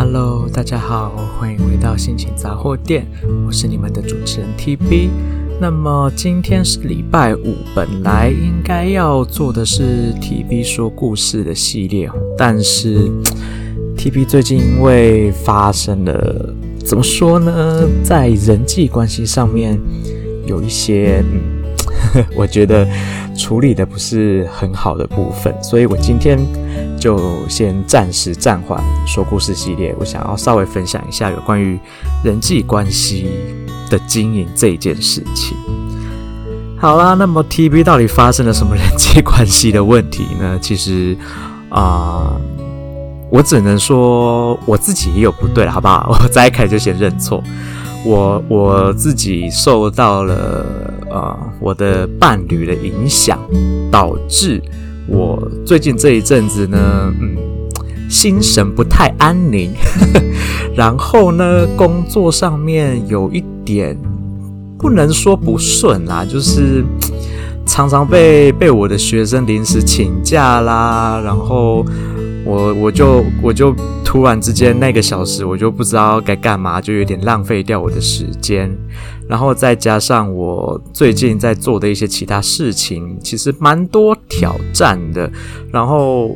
Hello，大家好，欢迎回到心情杂货店，我是你们的主持人 TB。那么今天是礼拜五，本来应该要做的是 TB 说故事的系列，但是 TB 最近因为发生了，怎么说呢，在人际关系上面有一些，嗯，我觉得处理的不是很好的部分，所以我今天。就先暂时暂缓说故事系列，我想要稍微分享一下有关于人际关系的经营这件事情。好啦，那么 TB 到底发生了什么人际关系的问题呢？其实啊、我只能说我自己也有不对，好不好？我再一开始就先认错，我我自己受到了呃我的伴侣的影响，导致。我最近这一阵子呢，嗯，心神不太安宁，然后呢，工作上面有一点不能说不顺啦，就是常常被被我的学生临时请假啦，然后我我就我就突然之间那个小时我就不知道该干嘛，就有点浪费掉我的时间。然后再加上我最近在做的一些其他事情，其实蛮多挑战的。然后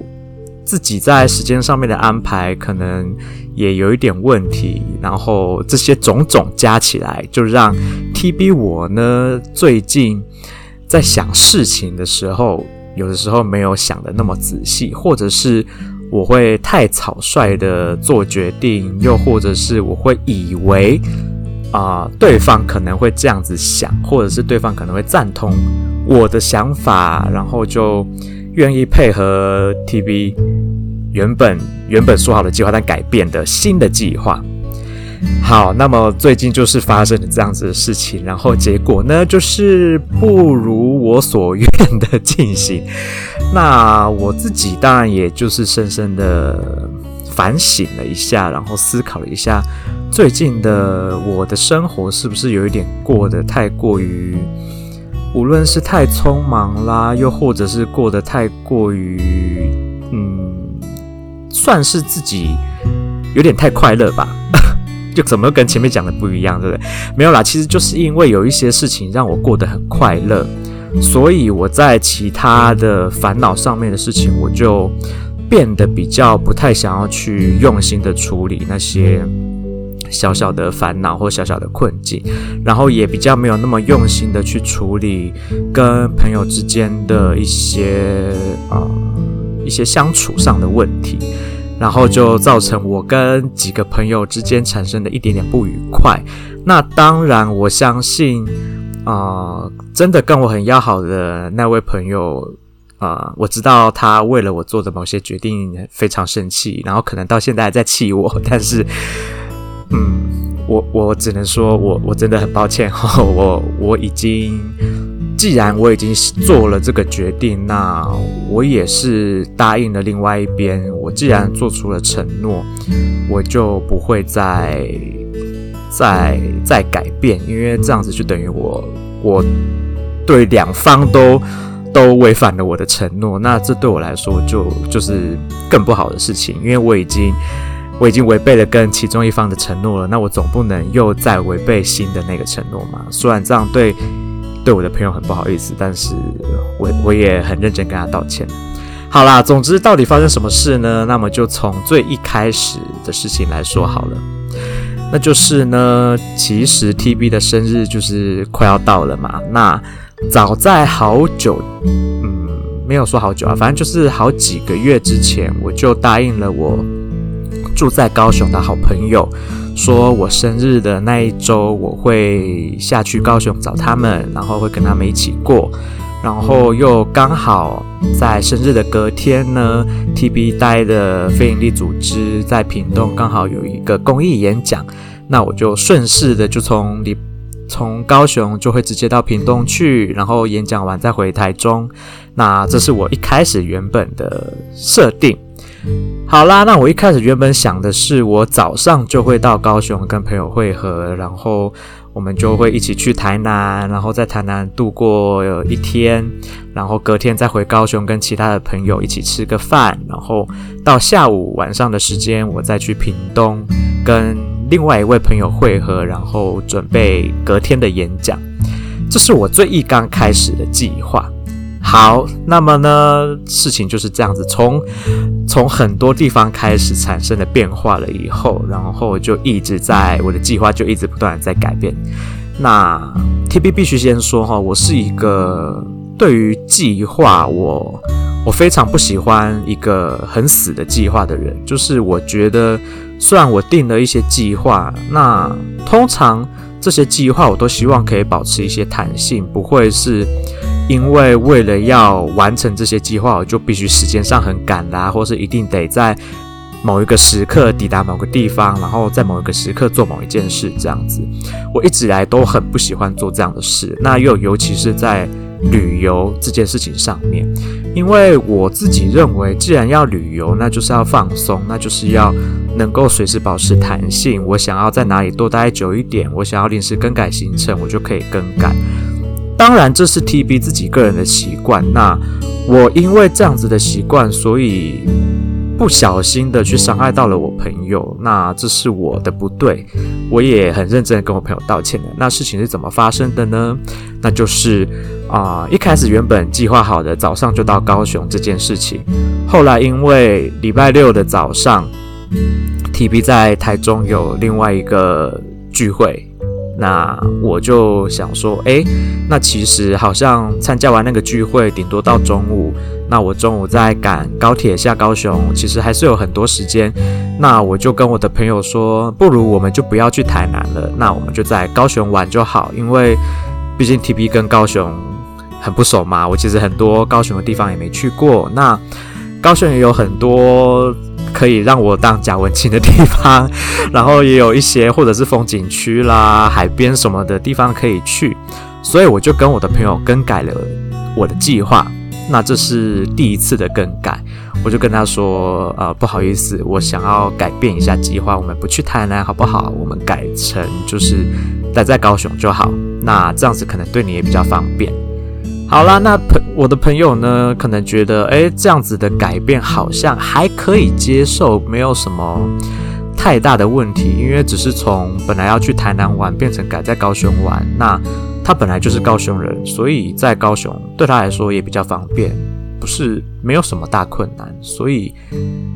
自己在时间上面的安排可能也有一点问题。然后这些种种加起来，就让 TB 我呢最近在想事情的时候，有的时候没有想得那么仔细，或者是我会太草率的做决定，又或者是我会以为。啊、对方可能会这样子想，或者是对方可能会赞同我的想法，然后就愿意配合 TV 原本原本说好的计划，但改变的新的计划。好，那么最近就是发生了这样子的事情，然后结果呢，就是不如我所愿的进行。那我自己当然也就是深深的反省了一下，然后思考了一下。最近的我的生活是不是有一点过得太过于，无论是太匆忙啦，又或者是过得太过于，嗯，算是自己有点太快乐吧？就怎么跟前面讲的不一样，对不对？没有啦，其实就是因为有一些事情让我过得很快乐，所以我在其他的烦恼上面的事情，我就变得比较不太想要去用心的处理那些。小小的烦恼或小小的困境，然后也比较没有那么用心的去处理跟朋友之间的一些呃一些相处上的问题，然后就造成我跟几个朋友之间产生的一点点不愉快。那当然，我相信啊、真的跟我很要好的那位朋友啊、我知道他为了我做的某些决定非常生气，然后可能到现在还在气我，但是。嗯，我我只能说我我真的很抱歉哈，我我已经，既然我已经做了这个决定，那我也是答应了另外一边。我既然做出了承诺，我就不会再再再改变，因为这样子就等于我我对两方都都违反了我的承诺，那这对我来说就就是更不好的事情，因为我已经。我已经违背了跟其中一方的承诺了，那我总不能又再违背新的那个承诺嘛？虽然这样对对我的朋友很不好意思，但是我我也很认真跟他道歉。好啦，总之到底发生什么事呢？那么就从最一开始的事情来说好了，那就是呢，其实 TB 的生日就是快要到了嘛。那早在好久，嗯，没有说好久啊，反正就是好几个月之前，我就答应了我。住在高雄的好朋友说，我生日的那一周我会下去高雄找他们，然后会跟他们一起过。然后又刚好在生日的隔天呢，TB 待的非营利组织在屏东刚好有一个公益演讲，那我就顺势的就从离从高雄就会直接到屏东去，然后演讲完再回台中。那这是我一开始原本的设定。好啦，那我一开始原本想的是，我早上就会到高雄跟朋友会合，然后我们就会一起去台南，然后在台南度过一天，然后隔天再回高雄跟其他的朋友一起吃个饭，然后到下午晚上的时间，我再去屏东跟另外一位朋友会合，然后准备隔天的演讲。这是我最一刚开始的计划。好，那么呢，事情就是这样子，从从很多地方开始产生的变化了以后，然后就一直在我的计划就一直不断的在改变。那 TB 必须先说哈，我是一个对于计划我我非常不喜欢一个很死的计划的人，就是我觉得虽然我定了一些计划，那通常这些计划我都希望可以保持一些弹性，不会是。因为为了要完成这些计划，我就必须时间上很赶啦，或是一定得在某一个时刻抵达某个地方，然后在某一个时刻做某一件事，这样子。我一直来都很不喜欢做这样的事，那又尤其是在旅游这件事情上面，因为我自己认为，既然要旅游，那就是要放松，那就是要能够随时保持弹性。我想要在哪里多待久一点，我想要临时更改行程，我就可以更改。当然，这是 TB 自己个人的习惯。那我因为这样子的习惯，所以不小心的去伤害到了我朋友。那这是我的不对，我也很认真的跟我朋友道歉的。那事情是怎么发生的呢？那就是啊、一开始原本计划好的早上就到高雄这件事情，后来因为礼拜六的早上，TB 在台中有另外一个聚会。那我就想说，诶，那其实好像参加完那个聚会，顶多到中午。那我中午再赶高铁下高雄，其实还是有很多时间。那我就跟我的朋友说，不如我们就不要去台南了，那我们就在高雄玩就好。因为毕竟 TB 跟高雄很不熟嘛，我其实很多高雄的地方也没去过。那高雄也有很多。可以让我当假文青的地方，然后也有一些或者是风景区啦、海边什么的地方可以去，所以我就跟我的朋友更改了我的计划。那这是第一次的更改，我就跟他说：“呃，不好意思，我想要改变一下计划，我们不去台南好不好？我们改成就是待在高雄就好。那这样子可能对你也比较方便。”好啦，那朋我的朋友呢，可能觉得，诶，这样子的改变好像还可以接受，没有什么太大的问题，因为只是从本来要去台南玩，变成改在高雄玩。那他本来就是高雄人，所以在高雄对他来说也比较方便，不是没有什么大困难，所以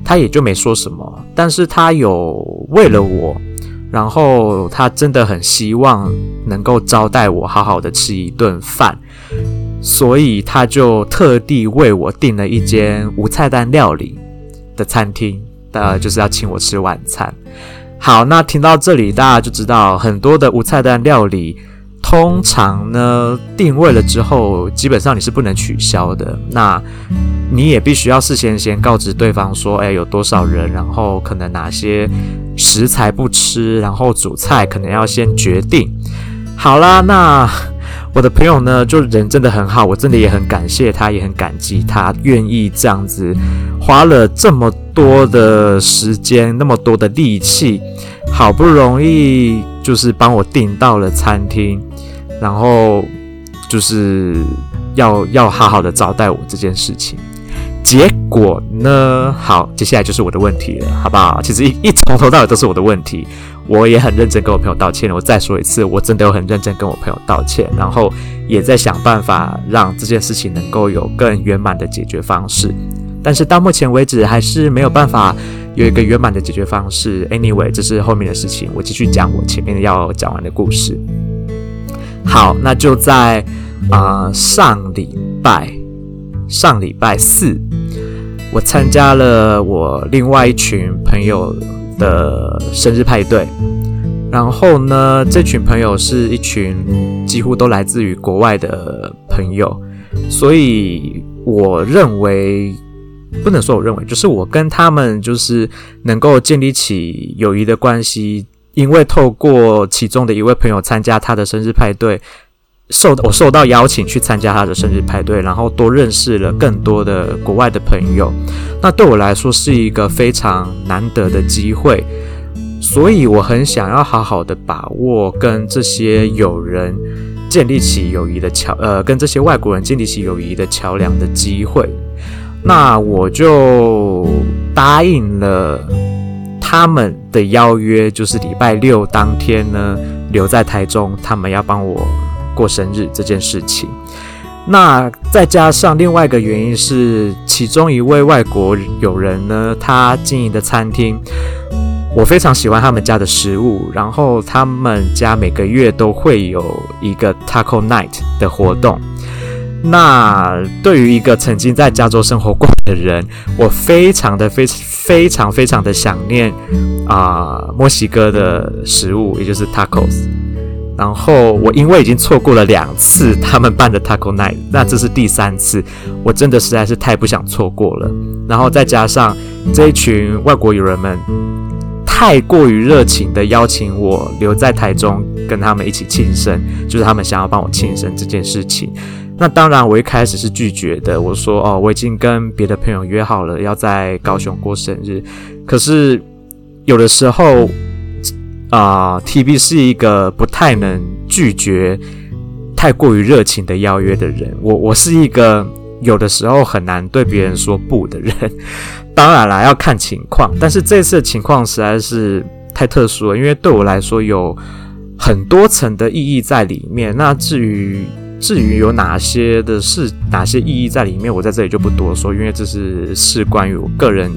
他也就没说什么。但是他有为了我，然后他真的很希望能够招待我，好好的吃一顿饭。所以他就特地为我订了一间无菜单料理的餐厅，呃，就是要请我吃晚餐。好，那听到这里，大家就知道很多的无菜单料理，通常呢定位了之后，基本上你是不能取消的。那你也必须要事先先告知对方说，哎，有多少人，然后可能哪些食材不吃，然后主菜可能要先决定。好啦，那。我的朋友呢，就人真的很好，我真的也很感谢他，也很感激他愿意这样子花了这么多的时间，那么多的力气，好不容易就是帮我订到了餐厅，然后就是要要好好的招待我这件事情。结果呢，好，接下来就是我的问题了，好不好？其实一一从头到尾都是我的问题。我也很认真跟我朋友道歉，我再说一次，我真的有很认真跟我朋友道歉，然后也在想办法让这件事情能够有更圆满的解决方式。但是到目前为止还是没有办法有一个圆满的解决方式。Anyway，这是后面的事情，我继续讲我前面要讲完的故事。好，那就在啊、上礼拜上礼拜四，我参加了我另外一群朋友的生日派对，然后呢，这群朋友是一群几乎都来自于国外的朋友，所以我认为不能说我认为，就是我跟他们就是能够建立起友谊的关系，因为透过其中的一位朋友参加他的生日派对。受我受到邀请去参加他的生日派对，然后多认识了更多的国外的朋友。那对我来说是一个非常难得的机会，所以我很想要好好的把握跟这些友人建立起友谊的桥，呃，跟这些外国人建立起友谊的桥梁的机会。那我就答应了他们的邀约，就是礼拜六当天呢，留在台中，他们要帮我过生日这件事情。那再加上另外一个原因是，其中一位外国友人呢，他经营的餐厅，我非常喜欢他们家的食物，然后他们家每个月都会有一个 Taco Night 的活动。那对于一个曾经在加州生活过的人，我非常的非非常非常的想念啊、墨西哥的食物，也就是 tacos。然后我因为已经错过了两次他们办的 taco night，那这是第三次，我真的实在是太不想错过了。然后再加上这一群外国友人们太过于热情的邀请我留在台中跟他们一起庆生，就是他们想要帮我庆生这件事情。那当然，我一开始是拒绝的。我说：“哦，我已经跟别的朋友约好了，要在高雄过生日。可是有的时候，啊、，TB 是一个不太能拒绝太过于热情的邀约的人。我我是一个有的时候很难对别人说不的人。当然啦，要看情况。但是这次的情况实在是太特殊了，因为对我来说有很多层的意义在里面。那至于……至于有哪些的是哪些意义在里面，我在这里就不多说，因为这是事关于我个人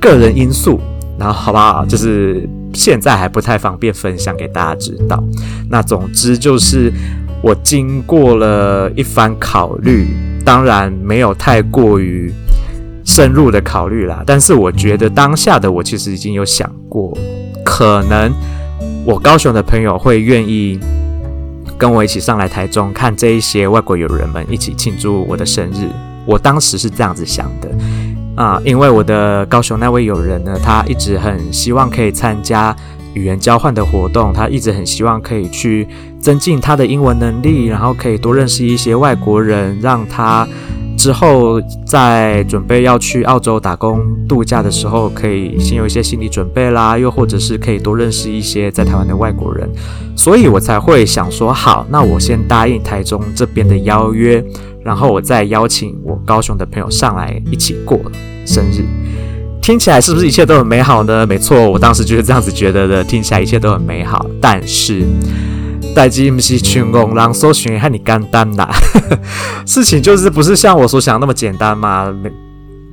个人因素。然后好不好？就是现在还不太方便分享给大家知道。那总之就是我经过了一番考虑，当然没有太过于深入的考虑啦。但是我觉得当下的我其实已经有想过，可能我高雄的朋友会愿意。跟我一起上来台中看这一些外国友人们一起庆祝我的生日，我当时是这样子想的啊，因为我的高雄那位友人呢，他一直很希望可以参加语言交换的活动，他一直很希望可以去增进他的英文能力，然后可以多认识一些外国人，让他。之后，在准备要去澳洲打工度假的时候，可以先有一些心理准备啦，又或者是可以多认识一些在台湾的外国人，所以我才会想说，好，那我先答应台中这边的邀约，然后我再邀请我高雄的朋友上来一起过生日。听起来是不是一切都很美好呢？没错，我当时就是这样子觉得的，听起来一切都很美好，但是。代志不是像戆人所想的那么简单啦，事情就是不是像我所想的那么简单嘛？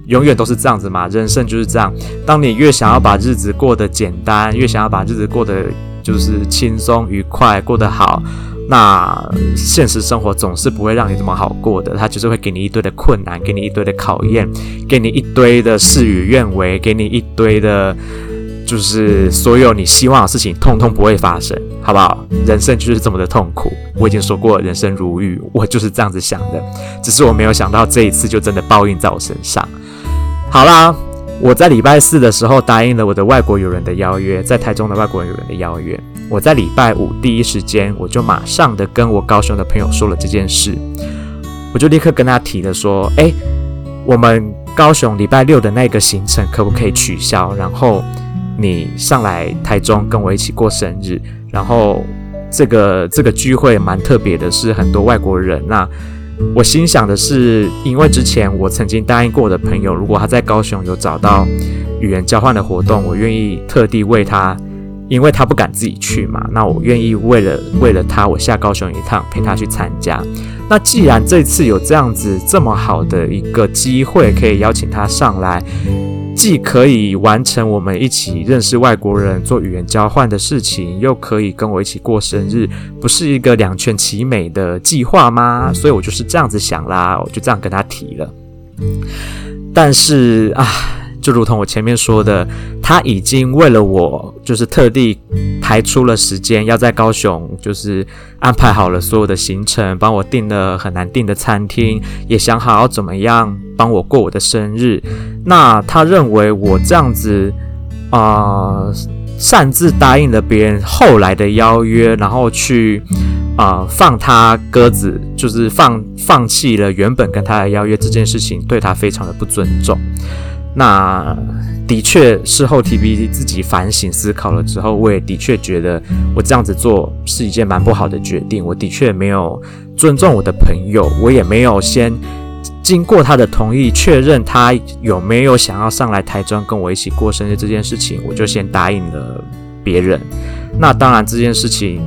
永远都是这样子嘛，人生就是这样。当你越想要把日子过得简单，越想要把日子过得就是轻松愉快，过得好，那现实生活总是不会让你这么好过的。它就是会给你一堆的困难，给你一堆的考验，给你一堆的事与愿违，给你一堆的。就是所有你希望的事情，通通不会发生，好不好？人生就是这么的痛苦。我已经说过，人生如玉，我就是这样子想的。只是我没有想到这一次就真的报应在我身上。好啦，我在礼拜四的时候答应了我的外国友人的邀约，在台中的外国友人的邀约。我在礼拜五第一时间，我就马上的跟我高雄的朋友说了这件事，我就立刻跟他提了说：“诶，我们高雄礼拜六的那个行程可不可以取消？”然后。你上来台中跟我一起过生日，然后这个这个聚会蛮特别的，是很多外国人。那我心想的是，因为之前我曾经答应过我的朋友，如果他在高雄有找到语言交换的活动，我愿意特地为他，因为他不敢自己去嘛，那我愿意为了为了他，我下高雄一趟陪他去参加。那既然这次有这样子这么好的一个机会，可以邀请他上来。既可以完成我们一起认识外国人、做语言交换的事情，又可以跟我一起过生日，不是一个两全其美的计划吗？所以我就是这样子想啦，我就这样跟他提了。但是啊。就如同我前面说的，他已经为了我，就是特地排出了时间，要在高雄，就是安排好了所有的行程，帮我订了很难订的餐厅，也想好要怎么样帮我过我的生日。那他认为我这样子啊、擅自答应了别人后来的邀约，然后去啊、放他鸽子，就是放放弃了原本跟他的邀约这件事情，对他非常的不尊重。那的确事后 TB 自己反省思考了之后，我也的确觉得我这样子做是一件蛮不好的决定。我的确没有尊重我的朋友，我也没有先经过他的同意确认他有没有想要上来台中跟我一起过生日这件事情，我就先答应了别人。那当然这件事情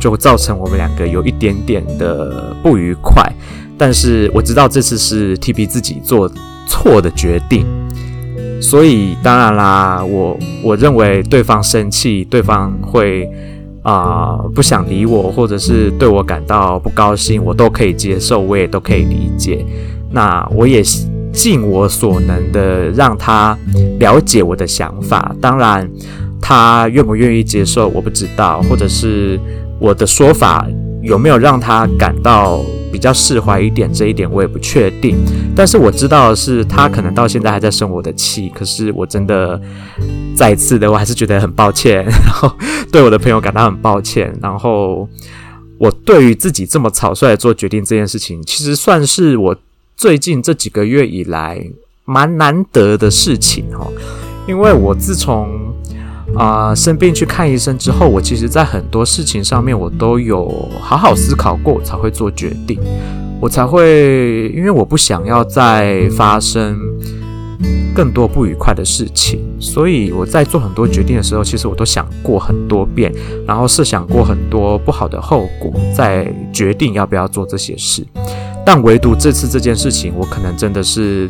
就造成我们两个有一点点的不愉快。但是我知道这次是 TB 自己做错的决定。所以当然啦，我我认为对方生气，对方会啊、不想理我，或者是对我感到不高兴，我都可以接受，我也都可以理解。那我也尽我所能的让他了解我的想法。当然，他愿不愿意接受我不知道，或者是我的说法有没有让他感到。比较释怀一点，这一点我也不确定。但是我知道的是，他可能到现在还在生我的气。可是我真的再次的，我还是觉得很抱歉，然后对我的朋友感到很抱歉。然后我对于自己这么草率做决定这件事情，其实算是我最近这几个月以来蛮难得的事情哦。因为我自从啊、生病去看医生之后，我其实在很多事情上面，我都有好好思考过，才会做决定。我才会，因为我不想要再发生更多不愉快的事情，所以我在做很多决定的时候，其实我都想过很多遍，然后设想过很多不好的后果，再决定要不要做这些事。但唯独这次这件事情，我可能真的是，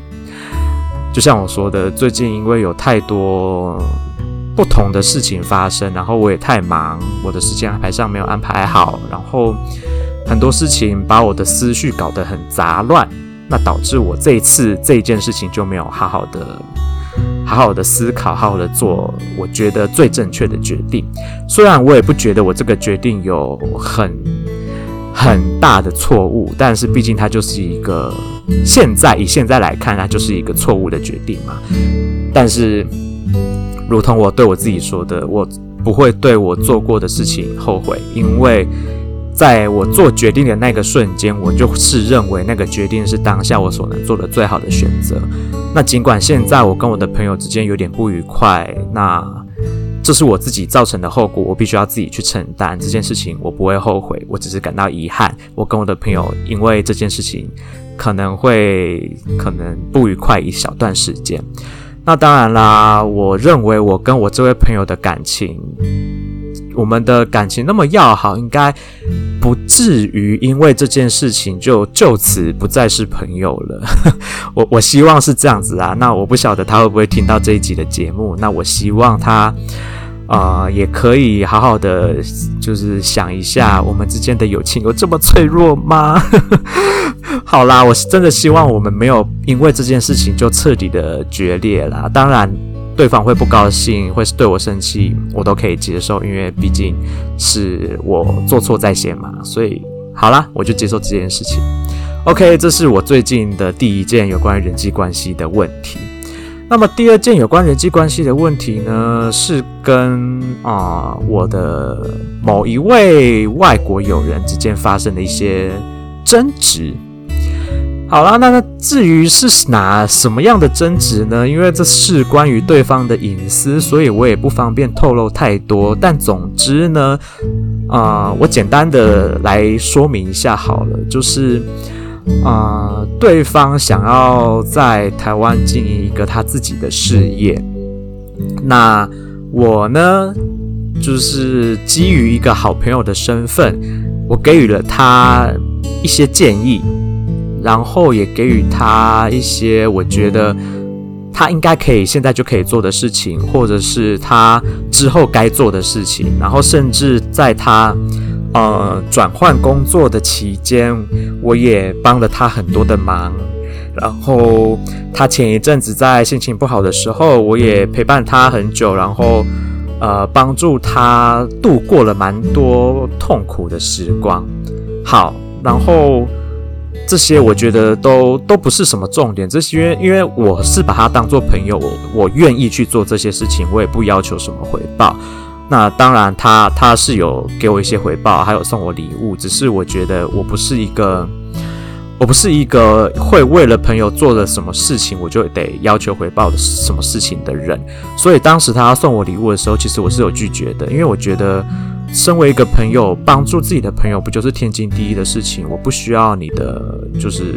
就像我说的，最近因为有太多。不同的事情发生，然后我也太忙，我的时间安排上没有安排好，然后很多事情把我的思绪搞得很杂乱，那导致我这一次这一件事情就没有好好的、好好的思考，好好的做我觉得最正确的决定。虽然我也不觉得我这个决定有很很大的错误，但是毕竟它就是一个现在以现在来看，它就是一个错误的决定嘛。但是。如同我对我自己说的，我不会对我做过的事情后悔，因为在我做决定的那个瞬间，我就是认为那个决定是当下我所能做的最好的选择。那尽管现在我跟我的朋友之间有点不愉快，那这是我自己造成的后果，我必须要自己去承担这件事情，我不会后悔，我只是感到遗憾。我跟我的朋友因为这件事情可能会可能不愉快一小段时间。那当然啦，我认为我跟我这位朋友的感情，我们的感情那么要好，应该不至于因为这件事情就就此不再是朋友了。我我希望是这样子啊。那我不晓得他会不会听到这一集的节目。那我希望他。啊、也可以好好的，就是想一下，我们之间的友情有这么脆弱吗？好啦，我是真的希望我们没有因为这件事情就彻底的决裂啦。当然，对方会不高兴，会是对我生气，我都可以接受，因为毕竟是我做错在先嘛。所以，好啦，我就接受这件事情。OK，这是我最近的第一件有关于人际关系的问题。那么第二件有关人际关系的问题呢，是跟啊、我的某一位外国友人之间发生的一些争执。好啦，那那至于是哪什么样的争执呢？因为这是关于对方的隐私，所以我也不方便透露太多。但总之呢，啊、我简单的来说明一下好了，就是。啊、对方想要在台湾经营一个他自己的事业，那我呢，就是基于一个好朋友的身份，我给予了他一些建议，然后也给予他一些我觉得他应该可以现在就可以做的事情，或者是他之后该做的事情，然后甚至在他。呃，转换工作的期间，我也帮了他很多的忙。然后他前一阵子在心情不好的时候，我也陪伴他很久，然后呃，帮助他度过了蛮多痛苦的时光。好，然后这些我觉得都都不是什么重点，这些因为因为我是把他当做朋友，我我愿意去做这些事情，我也不要求什么回报。那当然他，他是有给我一些回报，还有送我礼物。只是我觉得我不是一个，我不是一个会为了朋友做了什么事情，我就得要求回报的什么事情的人。所以当时他送我礼物的时候，其实我是有拒绝的，因为我觉得身为一个朋友，帮助自己的朋友不就是天经地义的事情？我不需要你的就是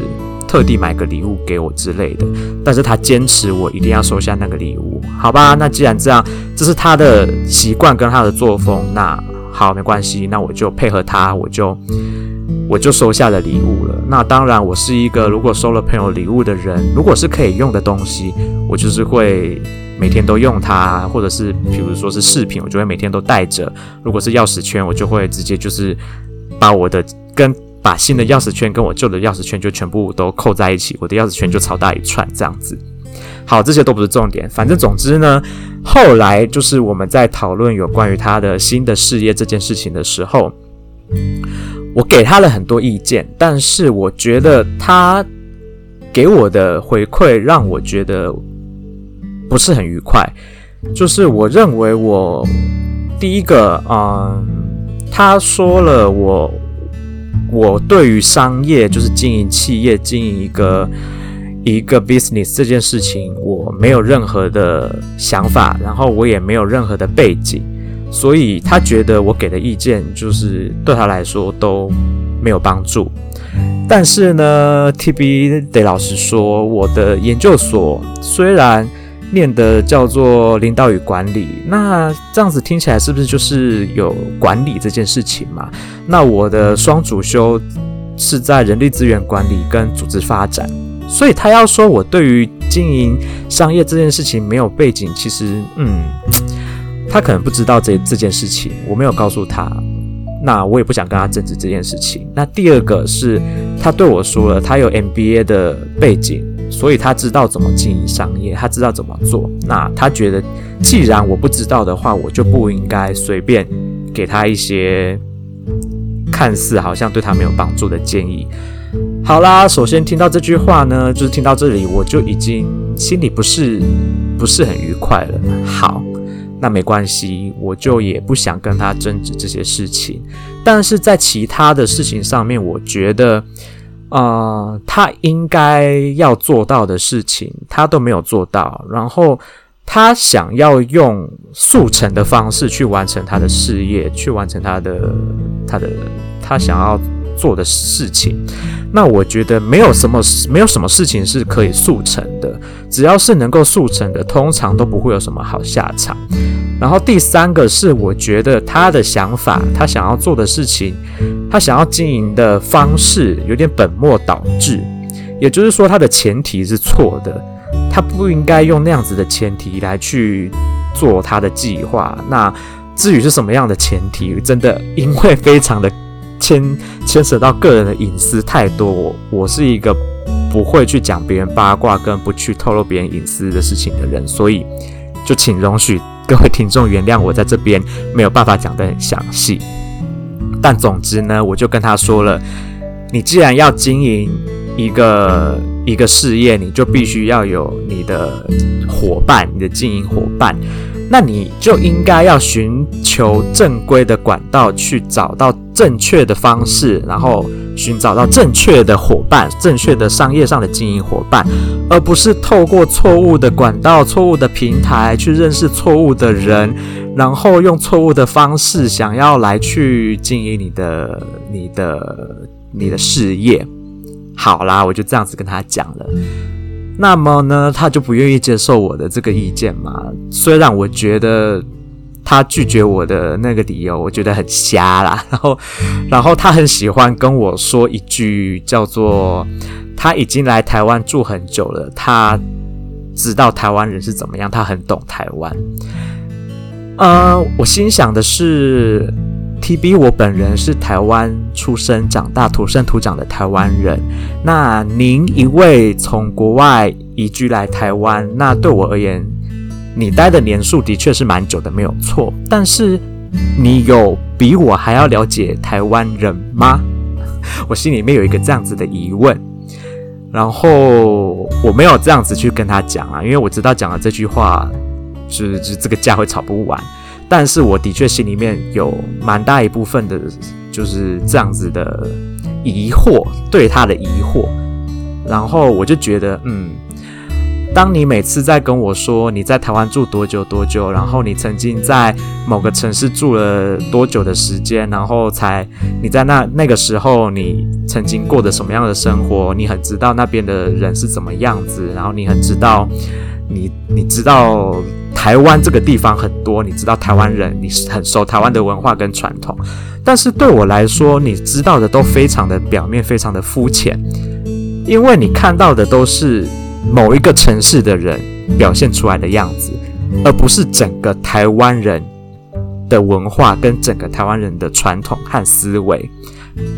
特地买个礼物给我之类的。但是他坚持我一定要收下那个礼物，好吧？那既然这样，这是他的习惯跟他的作风，那好，没关系，那我就配合他，我就。我就收下了礼物了。那当然，我是一个如果收了朋友礼物的人，如果是可以用的东西，我就是会每天都用它，或者是比如说是饰品，我就会每天都带着。如果是钥匙圈，我就会直接就是把我的跟把新的钥匙圈跟我旧的钥匙圈就全部都扣在一起，我的钥匙圈就超大一串这样子。好，这些都不是重点，反正总之呢，后来就是我们在讨论有关于他的新的事业这件事情的时候。我给他了很多意见，但是我觉得他给我的回馈让我觉得不是很愉快。就是我认为我第一个，嗯，他说了我我对于商业就是经营企业、经营一个一个 business 这件事情，我没有任何的想法，然后我也没有任何的背景。所以他觉得我给的意见就是对他来说都没有帮助。但是呢，TB 得老实说，我的研究所虽然念的叫做领导与管理，那这样子听起来是不是就是有管理这件事情嘛？那我的双主修是在人力资源管理跟组织发展，所以他要说我对于经营商业这件事情没有背景，其实嗯。他可能不知道这这件事情，我没有告诉他，那我也不想跟他争执这件事情。那第二个是，他对我说了，他有 MBA 的背景，所以他知道怎么经营商业，他知道怎么做。那他觉得，既然我不知道的话，我就不应该随便给他一些看似好像对他没有帮助的建议。好啦，首先听到这句话呢，就是听到这里，我就已经心里不是不是很愉快了。好。那没关系，我就也不想跟他争执这些事情。但是在其他的事情上面，我觉得，呃，他应该要做到的事情，他都没有做到。然后他想要用速成的方式去完成他的事业，去完成他的他的他想要做的事情。那我觉得没有什么没有什么事情是可以速成的，只要是能够速成的，通常都不会有什么好下场。然后第三个是，我觉得他的想法，他想要做的事情，他想要经营的方式有点本末倒置，也就是说，他的前提是错的，他不应该用那样子的前提来去做他的计划。那至于是什么样的前提，真的因为非常的。牵牵扯到个人的隐私太多，我我是一个不会去讲别人八卦，跟不去透露别人隐私的事情的人，所以就请容许 各位听众原谅我在这边没有办法讲得很详细。但总之呢，我就跟他说了，你既然要经营一个一个事业，你就必须要有你的伙伴，你的经营伙伴。那你就应该要寻求正规的管道，去找到正确的方式，然后寻找到正确的伙伴，正确的商业上的经营伙伴，而不是透过错误的管道、错误的平台去认识错误的人，然后用错误的方式想要来去经营你的、你的、你的事业。好啦，我就这样子跟他讲了。那么呢，他就不愿意接受我的这个意见嘛？虽然我觉得他拒绝我的那个理由，我觉得很瞎啦。然后，然后他很喜欢跟我说一句叫做“他已经来台湾住很久了，他知道台湾人是怎么样，他很懂台湾。”呃，我心想的是。TB，我本人是台湾出生、长大、土生土长的台湾人。那您一位从国外移居来台湾，那对我而言，你待的年数的确是蛮久的，没有错。但是，你有比我还要了解台湾人吗？我心里面有一个这样子的疑问。然后我没有这样子去跟他讲啊，因为我知道讲了这句话，就是这个架会吵不完。但是我的确心里面有蛮大一部分的，就是这样子的疑惑，对他的疑惑，然后我就觉得，嗯。当你每次在跟我说你在台湾住多久多久，然后你曾经在某个城市住了多久的时间，然后才你在那那个时候你曾经过的什么样的生活，你很知道那边的人是怎么样子，然后你很知道你你知道台湾这个地方很多，你知道台湾人，你是很熟台湾的文化跟传统，但是对我来说，你知道的都非常的表面，非常的肤浅，因为你看到的都是。某一个城市的人表现出来的样子，而不是整个台湾人的文化跟整个台湾人的传统和思维。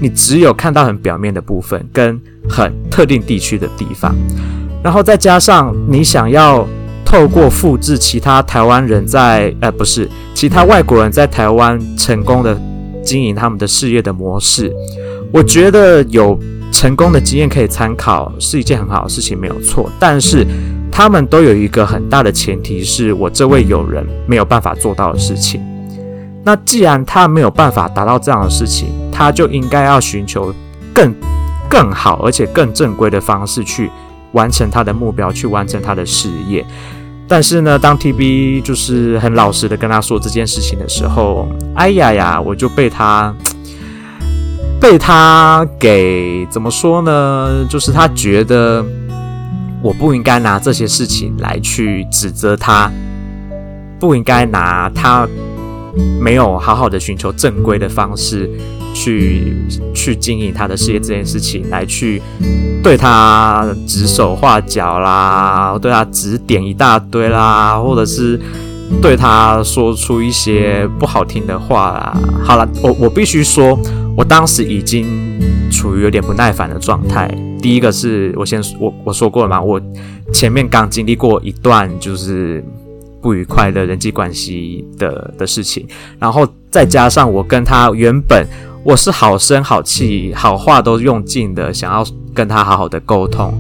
你只有看到很表面的部分，跟很特定地区的地方，然后再加上你想要透过复制其他台湾人在，呃，不是，其他外国人在台湾成功的经营他们的事业的模式，我觉得有。成功的经验可以参考是一件很好的事情，没有错。但是他们都有一个很大的前提，是我这位友人没有办法做到的事情。那既然他没有办法达到这样的事情，他就应该要寻求更更好而且更正规的方式去完成他的目标，去完成他的事业。但是呢，当 TB 就是很老实的跟他说这件事情的时候，哎呀呀，我就被他。被他给怎么说呢？就是他觉得我不应该拿这些事情来去指责他，不应该拿他没有好好的寻求正规的方式去去经营他的事业这件事情来去对他指手画脚啦，对他指点一大堆啦，或者是对他说出一些不好听的话啦。好了，我我必须说。我当时已经处于有点不耐烦的状态。第一个是我先我我说过了嘛，我前面刚经历过一段就是不愉快的人际关系的的事情，然后再加上我跟他原本我是好声好气好话都用尽的，想要跟他好好的沟通，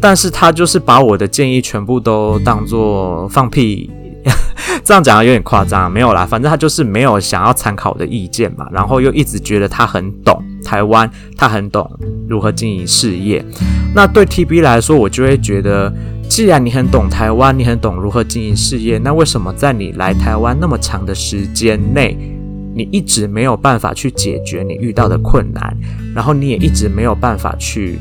但是他就是把我的建议全部都当作放屁。这样讲有点夸张，没有啦，反正他就是没有想要参考的意见嘛，然后又一直觉得他很懂台湾，他很懂如何经营事业。那对 TB 来说，我就会觉得，既然你很懂台湾，你很懂如何经营事业，那为什么在你来台湾那么长的时间内，你一直没有办法去解决你遇到的困难，然后你也一直没有办法去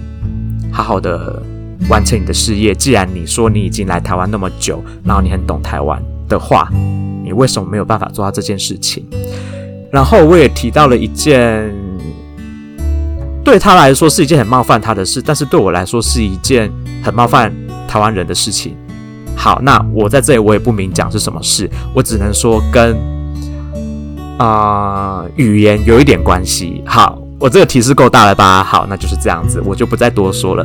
好好的完成你的事业？既然你说你已经来台湾那么久，然后你很懂台湾。的话，你为什么没有办法做到这件事情？然后我也提到了一件对他来说是一件很冒犯他的事，但是对我来说是一件很冒犯台湾人的事情。好，那我在这里我也不明讲是什么事，我只能说跟啊、语言有一点关系。好。我这个提示够大了吧？好，那就是这样子，我就不再多说了。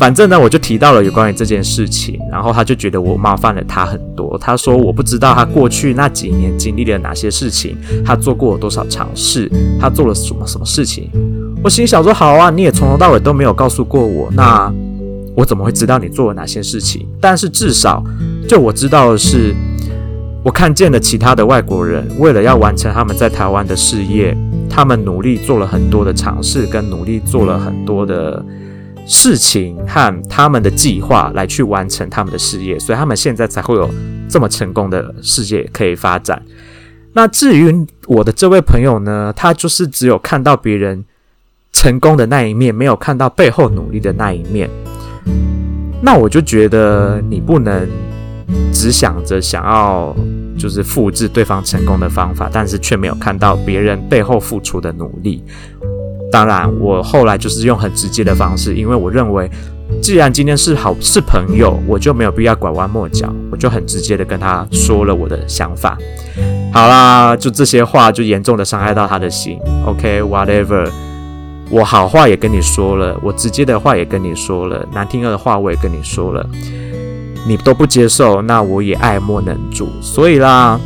反正呢，我就提到了有关于这件事情，然后他就觉得我冒犯了他很多。他说我不知道他过去那几年经历了哪些事情，他做过了多少尝试，他做了什么什么事情。我心想说，好啊，你也从头到尾都没有告诉过我，那我怎么会知道你做了哪些事情？但是至少，就我知道的是，我看见了其他的外国人为了要完成他们在台湾的事业。他们努力做了很多的尝试，跟努力做了很多的事情和他们的计划来去完成他们的事业，所以他们现在才会有这么成功的事业可以发展。那至于我的这位朋友呢，他就是只有看到别人成功的那一面，没有看到背后努力的那一面。那我就觉得你不能只想着想要。就是复制对方成功的方法，但是却没有看到别人背后付出的努力。当然，我后来就是用很直接的方式，因为我认为，既然今天是好是朋友，我就没有必要拐弯抹角，我就很直接的跟他说了我的想法。好啦，就这些话就严重的伤害到他的心。OK，whatever，我好话也跟你说了，我直接的话也跟你说了，难听的话我也跟你说了。你都不接受，那我也爱莫能助。所以啦，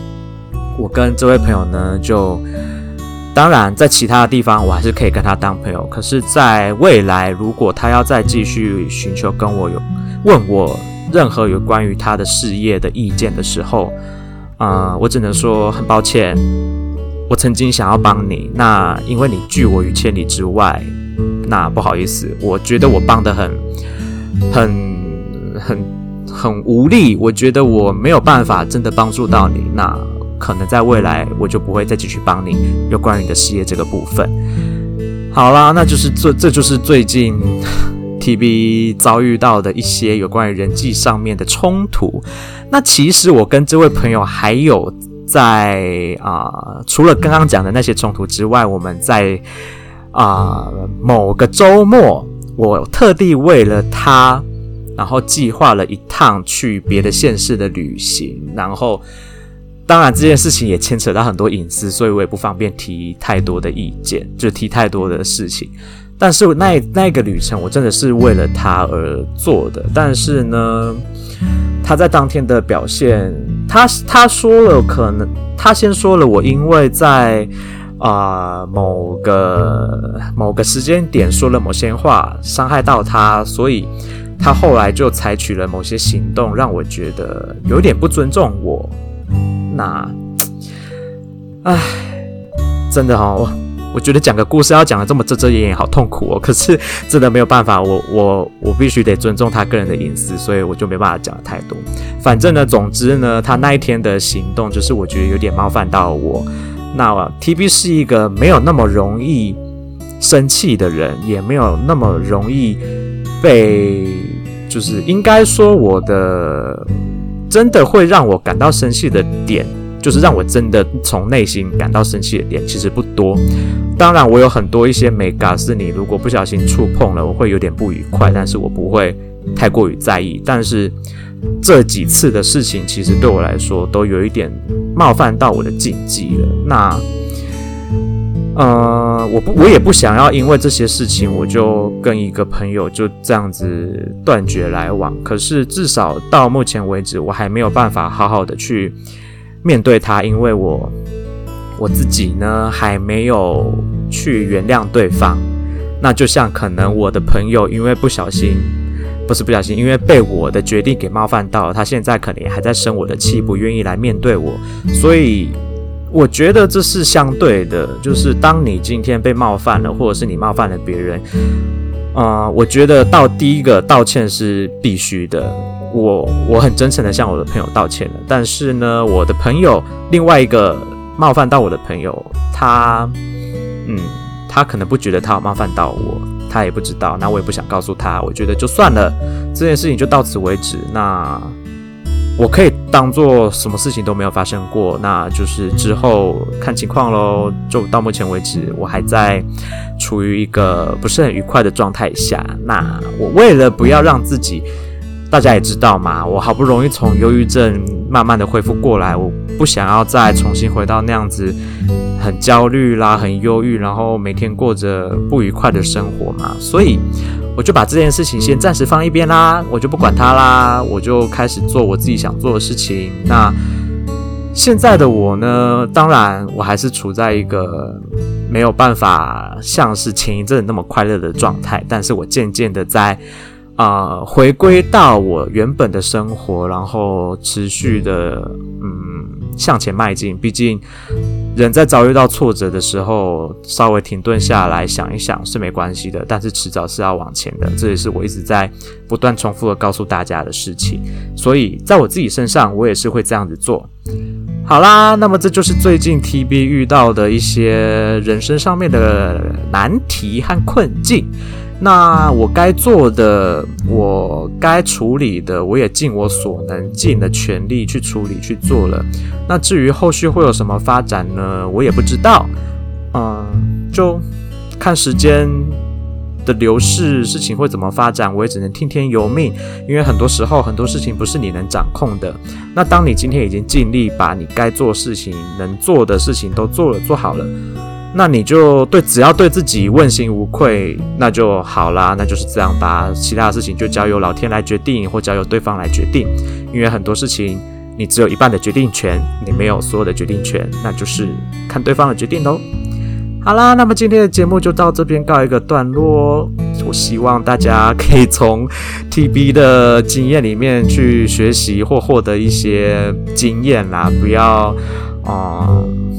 我跟这位朋友呢，就当然在其他的地方，我还是可以跟他当朋友。可是，在未来，如果他要再继续寻求跟我有问我任何有关于他的事业的意见的时候，啊、我只能说很抱歉。我曾经想要帮你，那因为你拒我于千里之外。那不好意思，我觉得我帮得很很很很无力，我觉得我没有办法真的帮助到你，那可能在未来我就不会再继续帮你有关于你的事业这个部分。好啦，那就是这这就是最近 TB 遭遇到的一些有关于人际上面的冲突。那其实我跟这位朋友还有。在啊、除了刚刚讲的那些冲突之外，我们在啊、某个周末，我特地为了他，然后计划了一趟去别的县市的旅行。然后，当然这件事情也牵扯到很多隐私，所以我也不方便提太多的意见，就提太多的事情。但是那那个旅程，我真的是为了他而做的。但是呢，他在当天的表现。他他说了，可能他先说了，我因为在啊、某个某个时间点说了某些话，伤害到他，所以他后来就采取了某些行动，让我觉得有点不尊重我。那，唉，真的哦。我觉得讲个故事要讲得这么遮遮掩掩，好痛苦哦。可是真的没有办法，我我我必须得尊重他个人的隐私，所以我就没办法讲的太多。反正呢，总之呢，他那一天的行动就是我觉得有点冒犯到我。那 TB 是一个没有那么容易生气的人，也没有那么容易被，就是应该说我的真的会让我感到生气的点。就是让我真的从内心感到生气的点其实不多，当然我有很多一些美感是你如果不小心触碰了，我会有点不愉快，但是我不会太过于在意。但是这几次的事情其实对我来说都有一点冒犯到我的禁忌了。那，呃，我不，我也不想要因为这些事情我就跟一个朋友就这样子断绝来往。可是至少到目前为止，我还没有办法好好的去。面对他，因为我我自己呢还没有去原谅对方，那就像可能我的朋友因为不小心，不是不小心，因为被我的决定给冒犯到，他现在可能也还在生我的气，不愿意来面对我，所以我觉得这是相对的，就是当你今天被冒犯了，或者是你冒犯了别人，呃，我觉得到第一个道歉是必须的。我我很真诚的向我的朋友道歉了，但是呢，我的朋友另外一个冒犯到我的朋友，他，嗯，他可能不觉得他有冒犯到我，他也不知道，那我也不想告诉他，我觉得就算了，这件事情就到此为止，那我可以当做什么事情都没有发生过，那就是之后看情况喽。就到目前为止，我还在处于一个不是很愉快的状态下，那我为了不要让自己。大家也知道嘛，我好不容易从忧郁症慢慢的恢复过来，我不想要再重新回到那样子很焦虑啦、很忧郁，然后每天过着不愉快的生活嘛，所以我就把这件事情先暂时放一边啦，我就不管它啦，我就开始做我自己想做的事情。那现在的我呢，当然我还是处在一个没有办法像是前一阵那么快乐的状态，但是我渐渐的在。啊、回归到我原本的生活，然后持续的嗯向前迈进。毕竟人在遭遇到挫折的时候，稍微停顿下来想一想是没关系的，但是迟早是要往前的。这也是我一直在不断重复的告诉大家的事情。所以在我自己身上，我也是会这样子做。好啦，那么这就是最近 TB 遇到的一些人生上面的难题和困境。那我该做的，我该处理的，我也尽我所能，尽了全力去处理去做了。那至于后续会有什么发展呢？我也不知道。嗯，就看时间的流逝，事情会怎么发展，我也只能听天由命。因为很多时候很多事情不是你能掌控的。那当你今天已经尽力把你该做事情、能做的事情都做了、做好了。那你就对，只要对自己问心无愧，那就好啦。那就是这样吧，其他的事情就交由老天来决定，或交由对方来决定。因为很多事情你只有一半的决定权，你没有所有的决定权，那就是看对方的决定喽。好啦，那么今天的节目就到这边告一个段落。我希望大家可以从 TB 的经验里面去学习或获得一些经验啦，不要，嗯。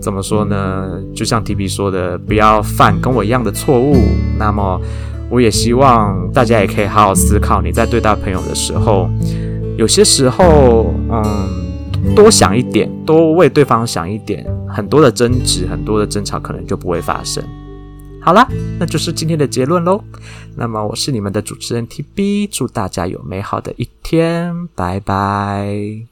怎么说呢？就像 TB 说的，不要犯跟我一样的错误。那么，我也希望大家也可以好好思考，你在对待朋友的时候，有些时候，嗯，多想一点，多为对方想一点，很多的争执，很多的争吵可能就不会发生。好啦，那就是今天的结论喽。那么，我是你们的主持人 TB，祝大家有美好的一天，拜拜。